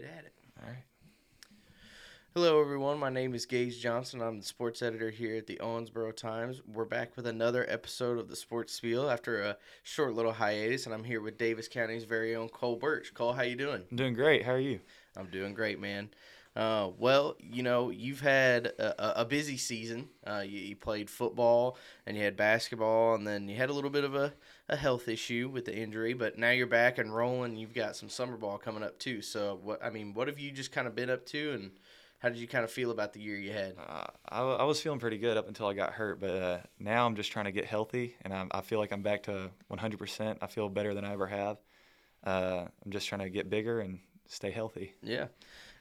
get at it. All right. Hello, everyone. My name is Gage Johnson. I'm the sports editor here at the Owensboro Times. We're back with another episode of the Sports Spiel after a short little hiatus, and I'm here with Daviess County's very own Cole Burch. Cole, how you doing? I'm doing great. How are you? I'm doing great, man. Uh, well, you know, you've had a, a busy season. Uh, you, you, played football and you had basketball, and then you had a little bit of a, a health issue with the injury. But now you're back and rolling. You've got some summer ball coming up too. So, what I mean, what have you just kind of been up to, and how did you kind of feel about the year you had? Uh, I, I was feeling pretty good up until I got hurt, but uh, now I'm just trying to get healthy, and I, I feel like I'm back to 100%. I feel better than I ever have. Uh, I'm just trying to get bigger and stay healthy. Yeah.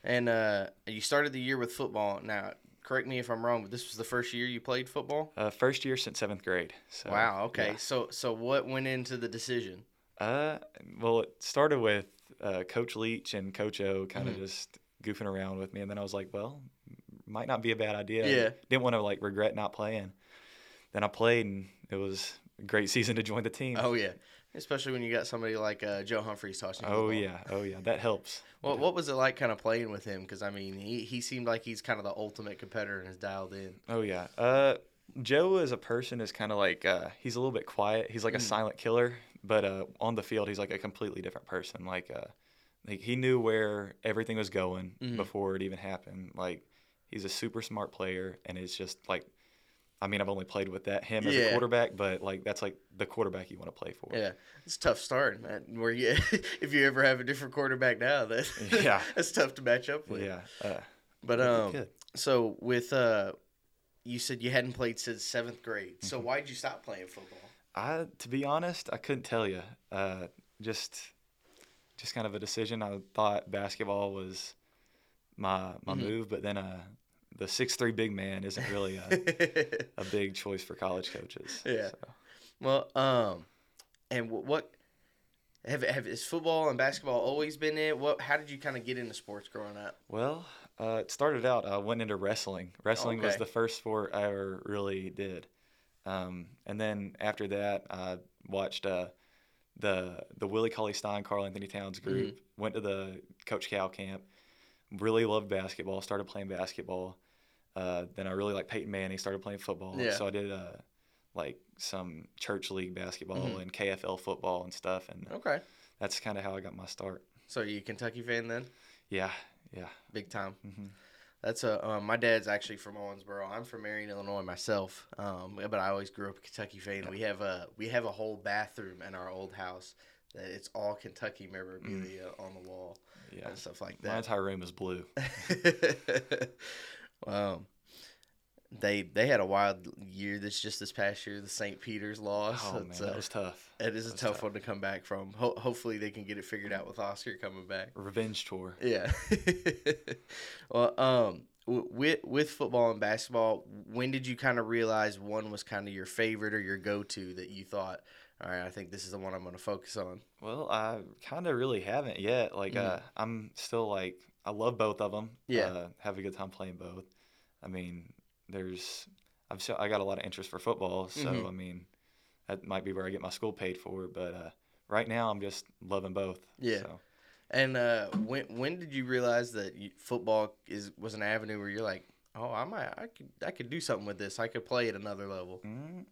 And uh, you started the year with football. Now, correct me if I'm wrong, but this was the first year you played football. Uh, first year since seventh grade. So, wow. Okay. Yeah. So so what went into the decision? Uh, well, it started with uh, Coach Leach and Coach O kind of mm-hmm. just goofing around with me, and then I was like, well, might not be a bad idea. Yeah. Didn't want to like regret not playing. Then I played, and it was a great season to join the team. Oh yeah especially when you got somebody like uh, Joe Humphreys tossing. Oh yeah, oh yeah, that helps. Well, what was it like, kind of playing with him? Because I mean, he he seemed like he's kind of the ultimate competitor and is dialed in. Oh yeah, uh, Joe as a person is kind of like uh, he's a little bit quiet. He's like a mm. silent killer, but uh, on the field he's like a completely different person. Like, uh, like he knew where everything was going mm-hmm. before it even happened. Like he's a super smart player, and it's just like I mean, I've only played with that him as yeah. a quarterback, but like that's like the quarterback you want to play for. Yeah, it's a tough start, man. Where you, if you ever have a different quarterback now, that yeah, that's tough to match up with. Yeah, uh, but um, so with uh, you said you hadn't played since seventh grade. So mm-hmm. why did you stop playing football? I, to be honest, I couldn't tell you. Uh, just, just kind of a decision. I thought basketball was my my mm-hmm. move, but then uh, the six three big man isn't really a, a big choice for college coaches. Yeah. So. Well, um, and what have have is football and basketball always been it? What? How did you kind of get into sports growing up? Well, uh, it started out. I went into wrestling. Wrestling okay. was the first sport I ever really did, um, and then after that, I watched uh, the the Willie Cauley Stein Karl Anthony Towns group. Mm-hmm. Went to the Coach Cal camp. Really loved basketball. Started playing basketball uh, then I really like Peyton Manning. Started playing football, yeah. so I did uh, like some church league basketball mm-hmm. and KFL football and stuff. And okay, that's kind of how I got my start. So are you a Kentucky fan then? Yeah, yeah, big time. Mm-hmm. That's a um, my dad's actually from Owensboro. I'm from Marion, Illinois myself, um, but I always grew up a Kentucky fan. We have a we have a whole bathroom in our old house that it's all Kentucky memorabilia mm. on the wall, yeah, and stuff like that. My entire room is blue. Wow. They they had a wild year. This just this past year, the St. Peter's loss. Oh man, that was tough. It is a tough, tough, one to come back from. Ho- hopefully, they can get it figured out with Oscar coming back. Revenge tour. Yeah. well, um, with with football and basketball, when did you kind of realize one was kind of your favorite or your go to that you thought, all right, I think this is the one I'm going to focus on? Well, I kind of really haven't yet. Like, mm. uh, I'm still like I love both of them. Yeah, uh, have a good time playing both. I mean, there's I've so, I got a lot of interest for football, so mm-hmm. I mean, that might be where I get my school paid for. But uh, right now, I'm just loving both. Yeah. So. And uh, when when did you realize that you, football is was an avenue where you're like, oh, I might I could I could do something with this. I could play at another level. Mm-hmm.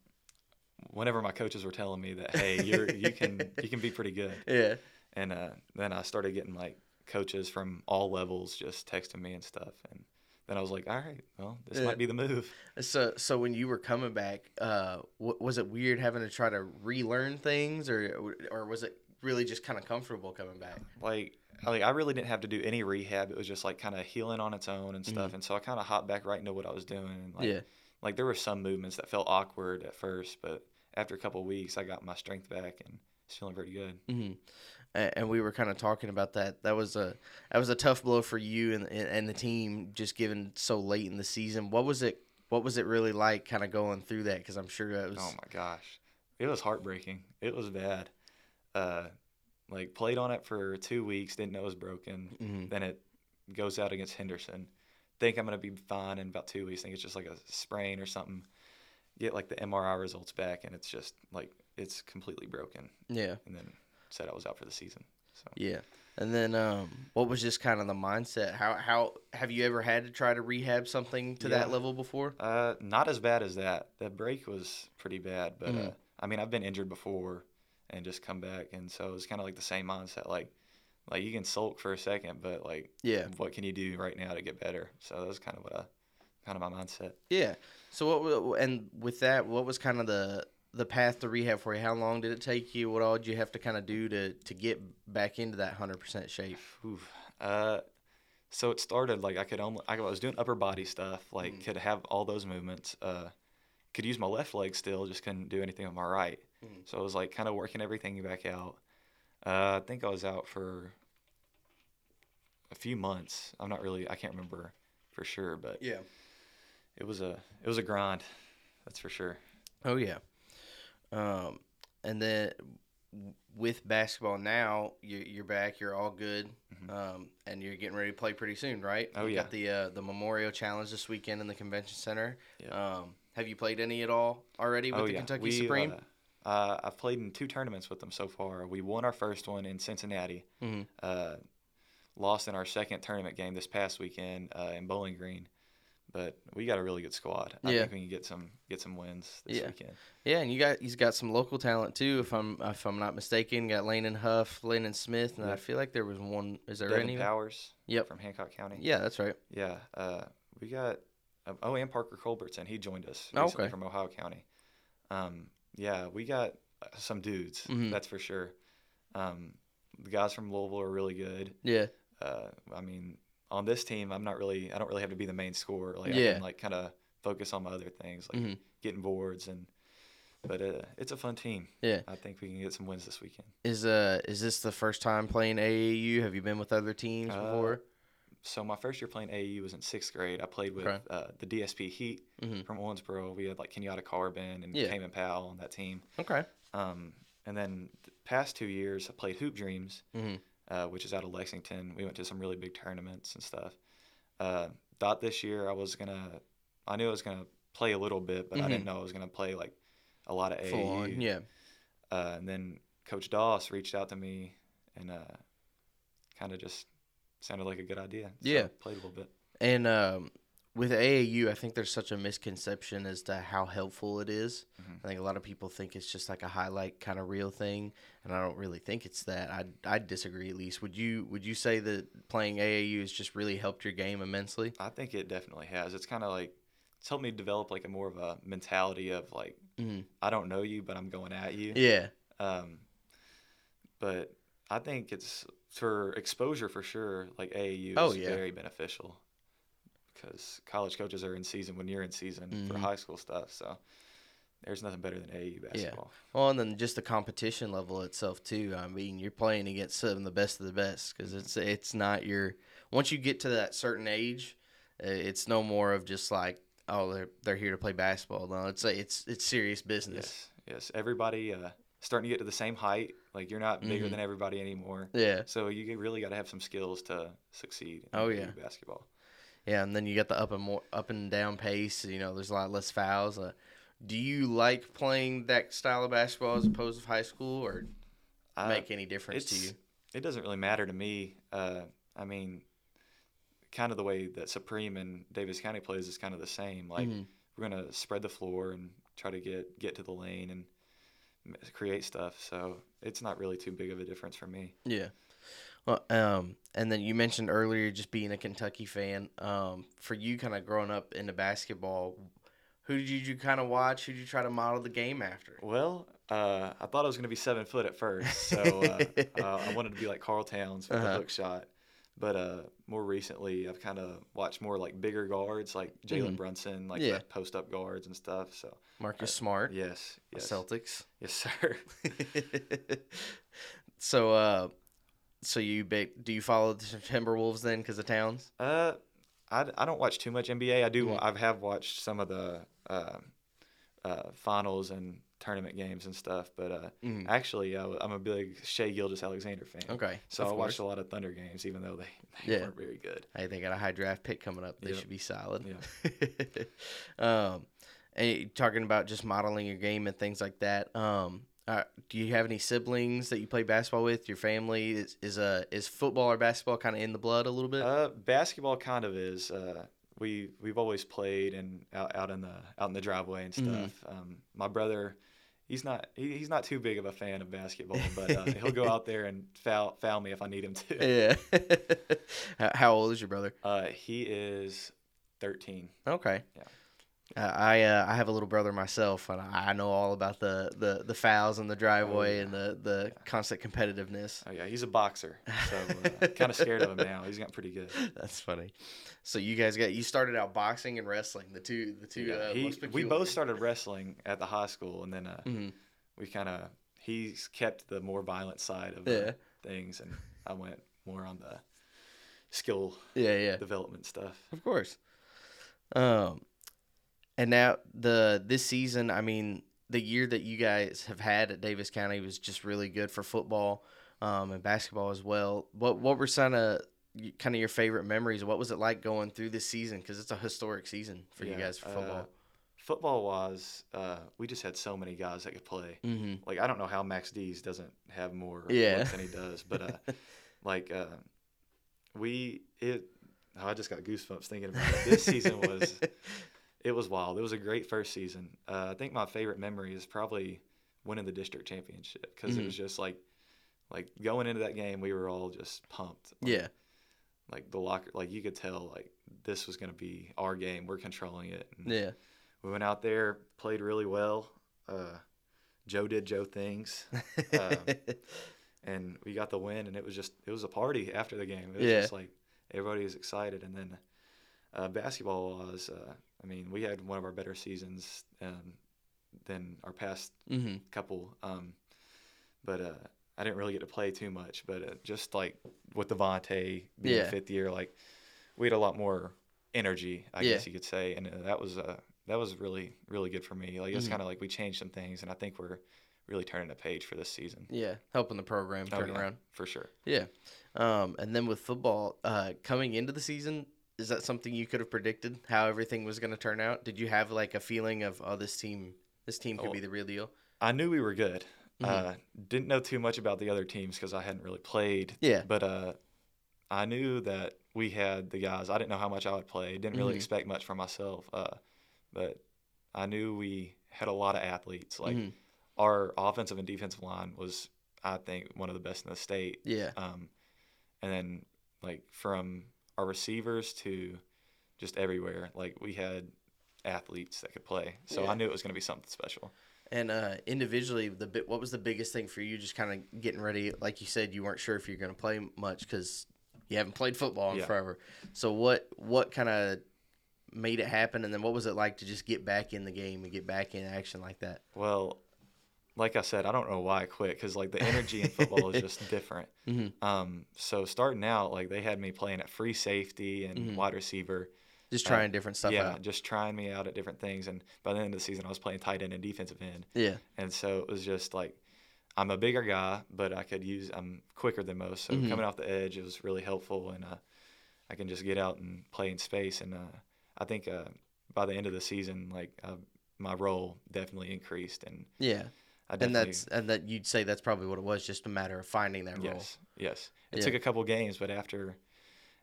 Whenever my coaches were telling me that, hey, you're you can you can be pretty good. Yeah. And uh, then I started getting like coaches from all levels just texting me and stuff, and then I was like, all right, well, this yeah. might be the move. So, so when you were coming back, uh, w- was it weird having to try to relearn things, or or was it really just kind of comfortable coming back? Like, like I really didn't have to do any rehab. It was just like kind of healing on its own and stuff. Mm-hmm. And so I kind of hopped back right into what I was doing. And like, yeah. Like there were some movements that felt awkward at first, but after a couple weeks, I got my strength back and it's feeling pretty good. Mm-hmm and we were kind of talking about that. That was a that was a tough blow for you and and the team, just given so late in the season. What was it? What was it really like, kind of going through that? Because I'm sure that was. Oh my gosh, it was heartbreaking. It was bad. Uh, like played on it for two weeks, didn't know it was broken. Mm-hmm. Then it goes out against Henderson. Think I'm gonna be fine in about two weeks. Think it's just like a sprain or something. Get like the MRI results back, and it's just like it's completely broken. Yeah. And then said I was out for the season. So yeah, And then, um, what was just kind of the mindset? How how have you ever had to try to rehab something to yeah. that level before? Uh, not as bad as that. That break was pretty bad, but mm. uh, I mean, I've been injured before and just come back, and so it was kind of like the same mindset. Like, like you can sulk for a second, but like, yeah, what can you do right now to get better? So that was kind of what I, kind of my mindset. Yeah. So what and with that, what was kind of the the path to rehab for you? How long did it take you? What all did you have to kind of do to to get back into that hundred percent shape? Uh, so it started like I could only I was doing upper body stuff, like mm. could have all those movements. Uh, could use my left leg still, just couldn't do anything with my right. Mm. So I was like kind of working everything back out. Uh, I think I was out for a few months. I'm not really I can't remember for sure, but yeah, it was a it was a grind. That's for sure. Oh yeah. Um, and then with basketball now, you're, you're back. You're all good, mm-hmm. um, and you're getting ready to play pretty soon, right? Oh you yeah. Got the uh, the Memorial Challenge this weekend in the convention center. Yeah. Um, have you played any at all already with oh, the yeah. Kentucky we, Supreme? Uh, uh, I've played in two tournaments with them so far. We won our first one in Cincinnati. Mm-hmm. Uh, lost in our second tournament game this past weekend uh, in Bowling Green but we got a really good squad. I yeah. think we can get some get some wins this yeah. weekend. Yeah, and you got he's got some local talent too. If I'm if I'm not mistaken, got Landon Huff, Landon Smith, and yep. I feel like there was one. Is there Devin any Powers? Yep, from Hancock County. Yeah, that's right. Yeah, uh, we got uh, oh, and Parker Culbertson. He joined us oh, okay. from Ohio County. Um, yeah, we got uh, some dudes. Mm-hmm. That's for sure. Um, the guys from Louisville are really good. Yeah. Uh, I mean, on this team, I'm not really I don't really have to be the main scorer. Like yeah. I can like kind of focus on my other things, like mm-hmm. getting boards and. But uh, it's a fun team. Yeah, I think we can get some wins this weekend. Is uh is this the first time playing AAU? Have you been with other teams uh, before? So my first year playing AAU was in sixth grade. I played with okay. uh, the DSP Heat mm-hmm. from Owensboro. We had like Kenyatta Carbon and yeah. Cayman Powell on that team. Okay. Um, and then the past two years, I played Hoop Dreams. Mm-hmm uh, which is out of Lexington. We went to some really big tournaments and stuff. Uh, thought this year I was gonna, I knew I was gonna play a little bit, but mm-hmm. I didn't know I was gonna play like a lot of Full AAU. On, yeah. Uh, and then Coach Doss reached out to me and uh, kind of just sounded like a good idea. So yeah. Played a little bit. And um, with AAU, I think there's such a misconception as to how helpful it is. Mm-hmm. I think a lot of people think it's just like a highlight kind of real thing, and I don't really think it's that. I I disagree at least. Would you Would you say that playing AAU has just really helped your game immensely? I think it definitely has. It's kind of like it's helped me develop like a more of a mentality of like mm-hmm. I don't know you, but I'm going at you. Yeah. Um, but I think it's for exposure for sure. Like AAU is oh, yeah. very beneficial because college coaches are in season when you're in season mm-hmm. for high school stuff. So there's nothing better than AAU basketball. Yeah. Well, and then just the competition level itself too. I mean, you're playing against some of the best of the best because it's it's not your once you get to that certain age, it's no more of just like oh they're they're here to play basketball. No, it's it's it's serious business. Yes, yes. Everybody uh, starting to get to the same height. Like you're not bigger mm-hmm. than everybody anymore. Yeah. So you really got to have some skills to succeed. oh yeah. Basketball. Yeah, and then you get the up and more up and down pace. You know, there's a lot less fouls. Uh, do you like playing that style of basketball as opposed to high school, or uh, make any difference to you? It doesn't really matter to me. Uh, I mean, kind of the way that Supreme and Daviess County plays is kind of the same. Like mm-hmm. we're gonna spread the floor and try to get get to the lane and create stuff. So it's not really too big of a difference for me. Yeah. Well, um, and then you mentioned earlier just being a Kentucky fan. Um, for you, kind of growing up into basketball, who did you kind of watch? Who did you try to model the game after? Well, uh, I thought I was going to be seven foot at first, so uh, uh, I wanted to be like Karl Towns with uh-huh. the hook shot. But uh, more recently, I've kind of watched more like bigger guards, like Jalen mm. Brunson, like yeah. post up guards and stuff. So Marcus Smart, yes, yes, Celtics, yes, sir. so, uh, so you do you follow the Timberwolves then because of Towns? Uh, I, I don't watch too much NBA. I do. Mm-hmm. I have watched some of the uh, uh, finals and tournament games and stuff. But uh, mm-hmm. actually, uh, I'm a big Shai Gilgeous-Alexander fan. Okay, so I watched a lot of Thunder games, even though they, they yeah. weren't very good. Hey, they got a high draft pick coming up. They yep. should be solid. Yeah. um, and talking about just modeling your game and things like that. Um, Uh, do you have any siblings that you play basketball with? Your family is is uh, is football or basketball kind of in the blood a little bit? Uh, basketball kind of is. Uh, we we've always played and out, out in the out in the driveway and stuff. Mm-hmm. Um, my brother, he's not he, he's not too big of a fan of basketball, but uh, he'll go out there and foul foul me if I need him to. Yeah. How old is your brother? Uh, he is thirteen. Okay. Yeah. Uh, I uh, I have a little brother myself, and I know all about the, the, the fouls in the driveway oh, yeah. and the, the constant competitiveness. Oh yeah, he's a boxer, so uh, kind of scared of him now. He's gotten pretty good. That's funny. So you guys got you started out boxing and wrestling, the two the two. Yeah, uh, he, we both started wrestling at the high school, and then uh, mm-hmm. we kind of he's kept the more violent side of yeah. things, and I went more on the skill yeah yeah development stuff. Of course. Um and now the this season, I mean, the year that you guys have had at Daviess County was just really good for football um, and basketball as well. What what were some of kind of your favorite memories? What was it like going through this season? Because it's a historic season for yeah, you guys for football. Uh, football wise, uh, we just had so many guys that could play. Mm-hmm. Like I don't know how Max Dees doesn't have more yeah. than he does, but uh, like uh, we it. Oh, I just got goosebumps thinking about it. This season was it was wild. It was a great first season. Uh, I think my favorite memory is probably winning the district championship because mm-hmm. it was just like like going into that game, we were all just pumped. Like, yeah. Like the locker, like you could tell, like this was going to be our game. We're controlling it. And yeah. We went out there, played really well. Uh, Joe did Joe things, um, and we got the win. And it was just it was a party after the game. It was yeah. just like everybody was excited. And then uh, basketball was uh, I mean, we had one of our better seasons um, than our past mm-hmm. couple. Um, but uh, I didn't really get to play too much. But uh, just like with Devontae being yeah. fifth year, like we had a lot more energy, I yeah. guess you could say, and uh, that was uh, that was really really good for me. Like it's mm-hmm. kind of like we changed some things, and I think we're really turning the page for this season. Yeah, helping the program oh, turn oh, yeah, around for sure. Yeah, um, and then with football uh, coming into the season, is that something you could have predicted how everything was going to turn out? Did you have like a feeling of oh this team this team could oh, be the real deal? I knew we were good. Mm-hmm. Uh, didn't know too much about the other teams because I hadn't really played. Yeah. But uh, I knew that we had the guys. I didn't know how much I would play. Didn't really mm-hmm. expect much from myself. Uh, but I knew we had a lot of athletes. Like mm-hmm. our offensive and defensive line was, I think, one of the best in the state. Yeah. Um, and then like from our receivers to just everywhere. Like we had athletes that could play, so yeah. I knew it was going to be something special. And uh, individually, the bit what was the biggest thing for you? Just kind of getting ready, like you said, you weren't sure if you're going to play much because you haven't played football in yeah. forever. So what what kind of made it happen, and then what was it like to just get back in the game and get back in action like that? Well, like I said, I don't know why I quit because like the energy in football is just different. Mm-hmm. Um, so starting out, like they had me playing at free safety and mm-hmm. wide receiver, just trying uh, different stuff. Yeah, out. just trying me out at different things. And by the end of the season, I was playing tight end and defensive end. Yeah, and so it was just like I'm a bigger guy, but I could use I'm quicker than most. So mm-hmm. coming off the edge, it was really helpful, and uh, I can just get out and play in space. And uh, I think uh, by the end of the season, like uh, my role definitely increased. And yeah and that's and that you'd say that's probably what it was, just a matter of finding that yes, role. Yes, It yeah. took a couple games, but after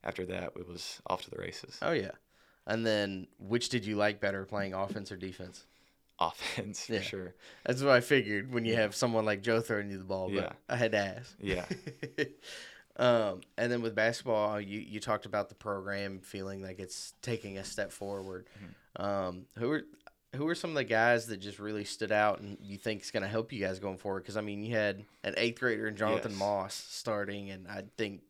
after that, it was off to the races. Oh yeah, and then which did you like better, playing offense or defense? Offense for yeah. sure. That's what I figured when you yeah. have someone like Joe throwing you the ball. But yeah. I had to ask. Yeah. um, and then with basketball, you you talked about the program feeling like it's taking a step forward. Mm-hmm. Um, who are who are some of the guys that just really stood out and you think is going to help you guys going forward? Because I mean, you had an eighth grader in Jonathan yes. Moss starting, and I think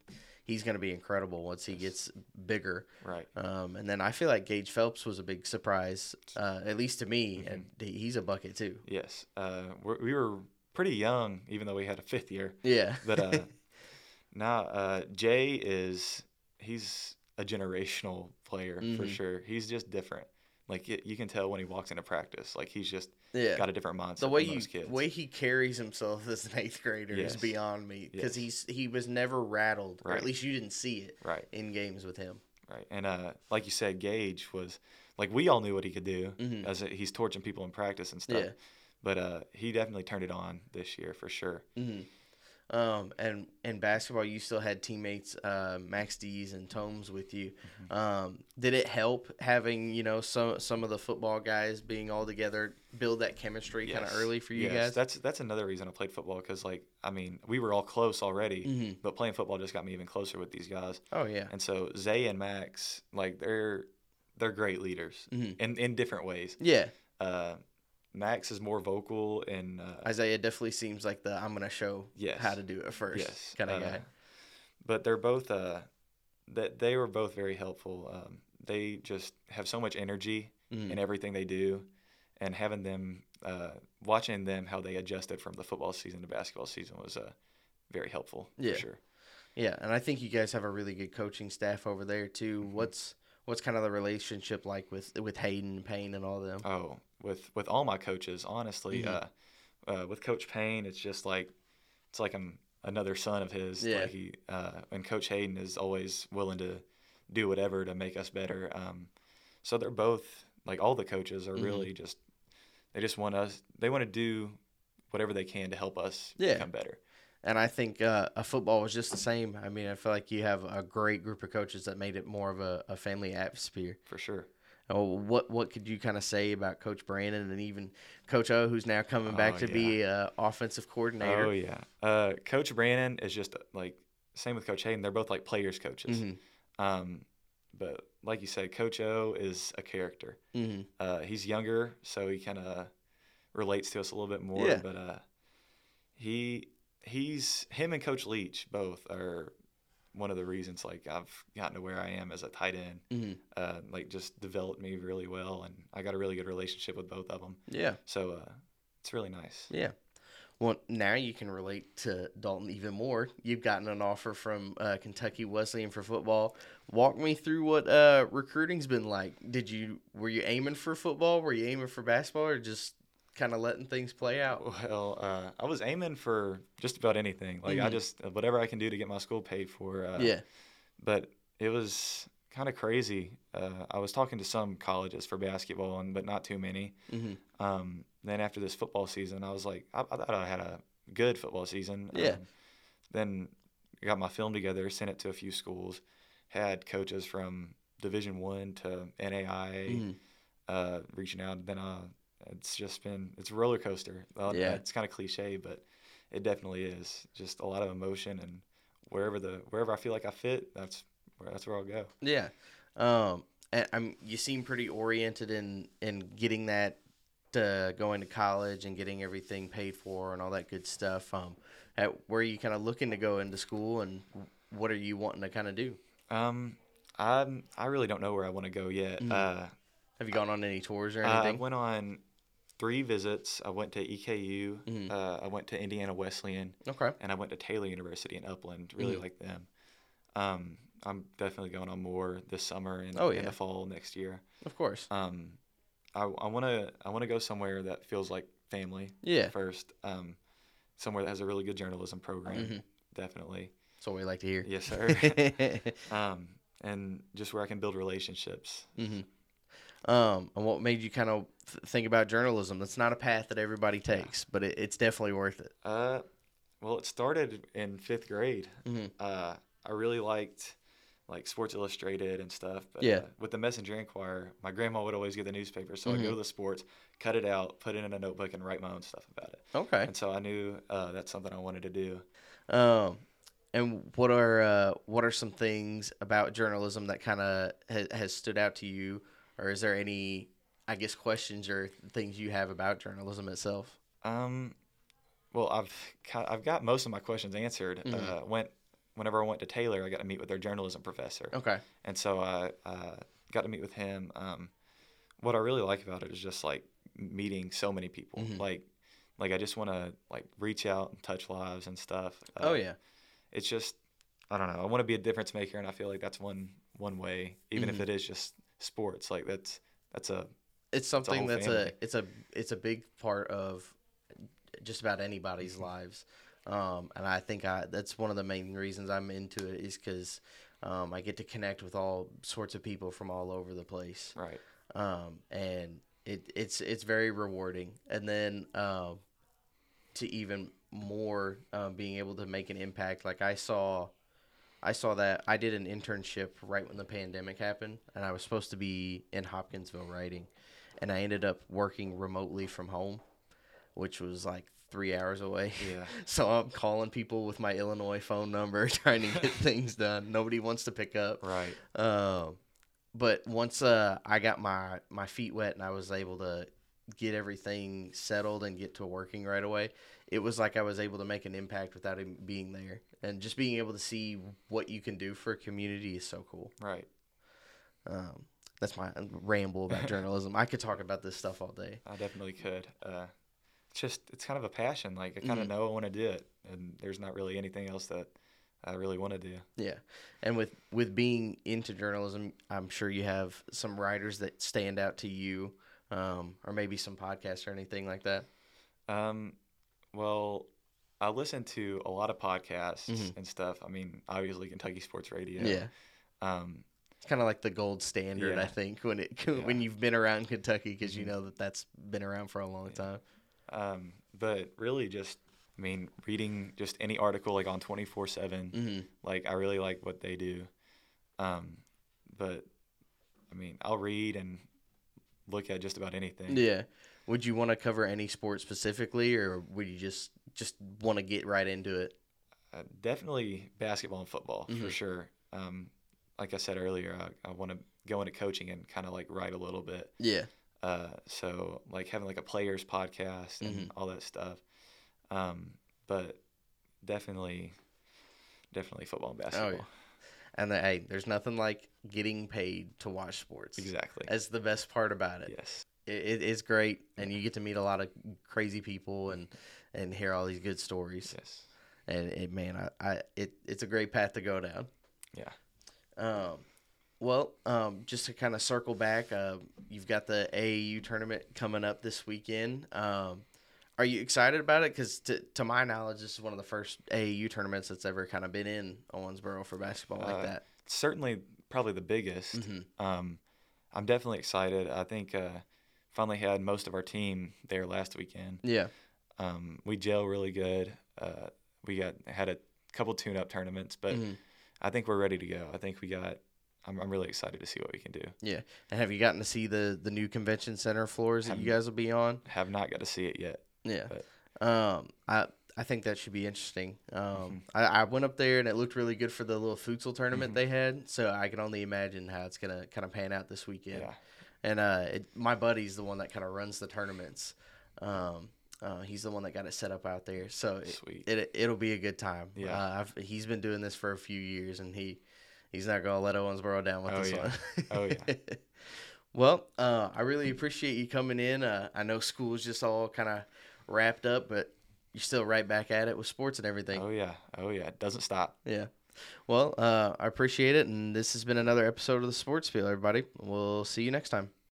he's going to be incredible once he gets bigger. Right. Um, and then I feel like Gage Phelps was a big surprise, uh, at least to me, mm-hmm. and he's a bucket too. Yes. Uh, we were pretty young, even though we had a fifth year. Yeah. But uh, now uh, Jay is he's a generational player mm-hmm. for sure. He's just different. Like you can tell when he walks into practice, like he's just yeah. got a different mindset. The way he way he carries himself as an eighth grader yes. is beyond me because yes. he's he was never rattled, right. or at least you didn't see it right. in games with him. Right, and uh, like you said, Gage was like we all knew what he could do mm-hmm. as a, he's torching people in practice and stuff. Yeah. but uh, he definitely turned it on this year for sure. Mm-hmm. Um, and in basketball, you still had teammates uh, Max Dees and Tomes with you. Mm-hmm. Um, did it help having you know some some of the football guys being all together, build that chemistry yes. kind of early for you yes. guys? That's that's another reason I played football because like I mean we were all close already, mm-hmm. but playing football just got me even closer with these guys. Oh yeah. And so Zay and Max, like they're they're great leaders mm-hmm. in in different ways. Yeah. Uh, Max is more vocal and uh, Isaiah definitely seems like the I'm gonna show yes. how to do it first yes. kind of uh, guy. But they're both uh, that they were both very helpful. Um, they just have so much energy mm. in everything they do, and having them uh, watching them how they adjusted from the football season to basketball season was uh, very helpful yeah. for sure. Yeah, and I think you guys have a really good coaching staff over there too. Mm-hmm. What's what's kind of the relationship like with with Hayden and Payne and all them? Oh, with with all my coaches, honestly. Mm-hmm. Uh, uh, with Coach Payne, it's just like it's like I'm another son of his. Yeah. Like he uh, and Coach Hayden is always willing to do whatever to make us better. Um, so they're both like all the coaches are mm-hmm. really just they just want us. They want to do whatever they can to help us yeah. become better. And I think uh, a football was just the same. I mean, I feel like you have a great group of coaches that made it more of a, a family atmosphere. For sure. Oh, what what could you kind of say about Coach Brandon and even Coach O, who's now coming back oh, to yeah. be uh, offensive coordinator? Oh yeah, uh, Coach Brandon is just like same with Coach Hayden. They're both like players coaches. Mm-hmm. Um, but like you said, Coach O is a character. Mm-hmm. Uh, he's younger, so he kind of relates to us a little bit more. Yeah. But uh, he he's him and Coach Leach both are one of the reasons like I've gotten to where I am as a tight end. Mm-hmm. Uh, like just developed me really well, and I got a really good relationship with both of them. Yeah. So uh, it's really nice. Yeah. Well, now you can relate to Dalton even more. You've gotten an offer from uh, Kentucky Wesleyan for football. Walk me through what uh, recruiting's been like. Did you were you aiming for football? Were you aiming for basketball, or just kind of letting things play out? Well, uh, I was aiming for just about anything. Like mm-hmm. I just whatever I can do to get my school paid for. Uh, yeah. But it was kind of crazy. Uh, I was talking to some colleges for basketball, and but not too many. Mm-hmm. Um, then after this football season, I was like, I, I, thought I had a good football season. Yeah. Um, then I got my film together, sent it to a few schools, had coaches from Division One to NAIA mm-hmm. uh, reaching out. Then I it's just been it's a roller coaster. Yeah, it's kind of cliche, but it definitely is. Just a lot of emotion, and wherever the wherever I feel like I fit, that's where that's where I'll go. Yeah, um, and I'm you seem pretty oriented in in getting that uh, going to college and getting everything paid for and all that good stuff. Um, at where are you kind of looking to go into school, and what are you wanting to kind of do? Um, I I really don't know where I want to go yet. Mm-hmm. Uh, have you gone on any tours or anything? I went on three visits. I went to EKU. Mm-hmm. Uh, I went to Indiana Wesleyan. Okay. And I went to Taylor University in Upland. Really mm-hmm. like them. Um, I'm definitely going on more this summer and oh, yeah. in the fall next year. Of course. Um, I want to I want to go somewhere that feels like family. Yeah. First, um, somewhere that has a really good journalism program. Mm-hmm. Definitely. That's what we like to hear. Yes, sir. um, and just where I can build relationships. Mm-hmm. Um, and what made you kind of th- think about journalism? That's not a path that everybody takes, yeah. but it, it's definitely worth it. Uh, well, it started in fifth grade. Mm-hmm. Uh, I really liked like Sports Illustrated and stuff. But, yeah. Uh, with the Messenger Inquirer, my grandma would always get the newspaper, so mm-hmm. I'd go to the sports, cut it out, put it in a notebook, and write my own stuff about it. Okay. And so I knew uh, that's something I wanted to do. Um, and what are uh, what are some things about journalism that kind of ha- has stood out to you or is there any, I guess, questions or things you have about journalism itself? Um, well, I've I've got most of my questions answered. Mm-hmm. Uh, went whenever I went to Taylor, I got to meet with their journalism professor. Okay. And so I uh, got to meet with him. Um, what I really like about it is just like meeting so many people. Mm-hmm. Like, like I just want to like reach out and touch lives and stuff. Uh, oh yeah. It's just I don't know. I want to be a difference maker, and I feel like that's one one way, even mm-hmm. if it is just sports. Like that's that's a it's something that's a, it's a it's a big part of just about anybody's mm-hmm. lives. Um, and I think I that's one of the main reasons I'm into it is because um, I get to connect with all sorts of people from all over the place. Right. Um, and it it's it's very rewarding, and then um, to even more um, being able to make an impact. Like I saw, I saw that I did an internship right when the pandemic happened, and I was supposed to be in Hopkinsville writing, and I ended up working remotely from home, which was like three hours away. Yeah. so I'm calling people with my Illinois phone number, trying to get things done. Nobody wants to pick up. Right. Um, but once uh, I got my my feet wet and I was able to get everything settled and get to working right away, it was like I was able to make an impact without him being there. And just being able to see what you can do for a community is so cool. Right. Um, that's my ramble about journalism. I could talk about this stuff all day. I definitely could. Uh, it's just it's kind of a passion. Like I kind of mm-hmm. know I want to do it, and there's not really anything else that I really want to do. Yeah, and with with being into journalism, I'm sure you have some writers that stand out to you, um, or maybe some podcasts or anything like that. Um, well, I listen to a lot of podcasts mm-hmm. and stuff. I mean, obviously Kentucky Sports Radio. Yeah. Um, it's kind of like the gold standard, yeah. I think, when it when you've been around Kentucky, because you mm-hmm. know that that's been around for a long yeah. time. Um, but really, just I mean, reading just any article like on twenty four seven, mm-hmm. like I really like what they do. Um, but I mean, I'll read and look at just about anything. Yeah. Would you want to cover any sport specifically, or would you just just want to get right into it? Uh, definitely basketball and football mm-hmm. for sure. Um, like I said earlier, I, I want to go into coaching and kind of like write a little bit. Yeah. Uh, so like having like a players podcast and mm-hmm. all that stuff. Um, but definitely, definitely football and basketball. Oh, yeah. And the, hey, there's nothing like getting paid to watch sports. Exactly. That's the best part about it. Yes. It, it is great, and you get to meet a lot of crazy people and and hear all these good stories. Yes. And it, man, I, I it it's a great path to go down. Yeah. Um, well, um, just to kind of circle back, uh, you've got the AAU tournament coming up this weekend. Um, are you excited about it? Because to, to my knowledge, this is one of the first AAU tournaments that's ever kind of been in Owensboro for basketball like uh, that. Certainly, probably the biggest. Mm-hmm. Um, I'm definitely excited. I think uh, finally had most of our team there last weekend. Yeah. Um, we gel really good. Uh, we got had a couple tune-up tournaments, but mm-hmm. I think we're ready to go. I think we got I'm, I'm really excited to see what we can do. Yeah. And have you gotten to see the the new convention center floors that have, you guys will be on? Have not got to see it yet. Yeah. But. Um, I I think that should be interesting. Um, mm-hmm. I, I went up there and it looked really good for the little futsal tournament mm-hmm. they had. So I can only imagine how it's gonna kind of pan out this weekend. Yeah. And uh, it, my buddy's the one that kind of runs the tournaments. Um, uh, he's the one that got it set up out there, so it, it it'll be a good time. Yeah, uh, he's been doing this for a few years, and he he's not gonna let Owensboro down with oh, this yeah. one. oh yeah. well, uh, I really appreciate you coming in. Uh, I know school's just all kind of wrapped up, but you're still right back at it with sports and everything. Oh yeah, oh yeah, it doesn't stop. Yeah. Well, uh, I appreciate it, and this has been another episode of the Sports Spiel, everybody. We'll see you next time.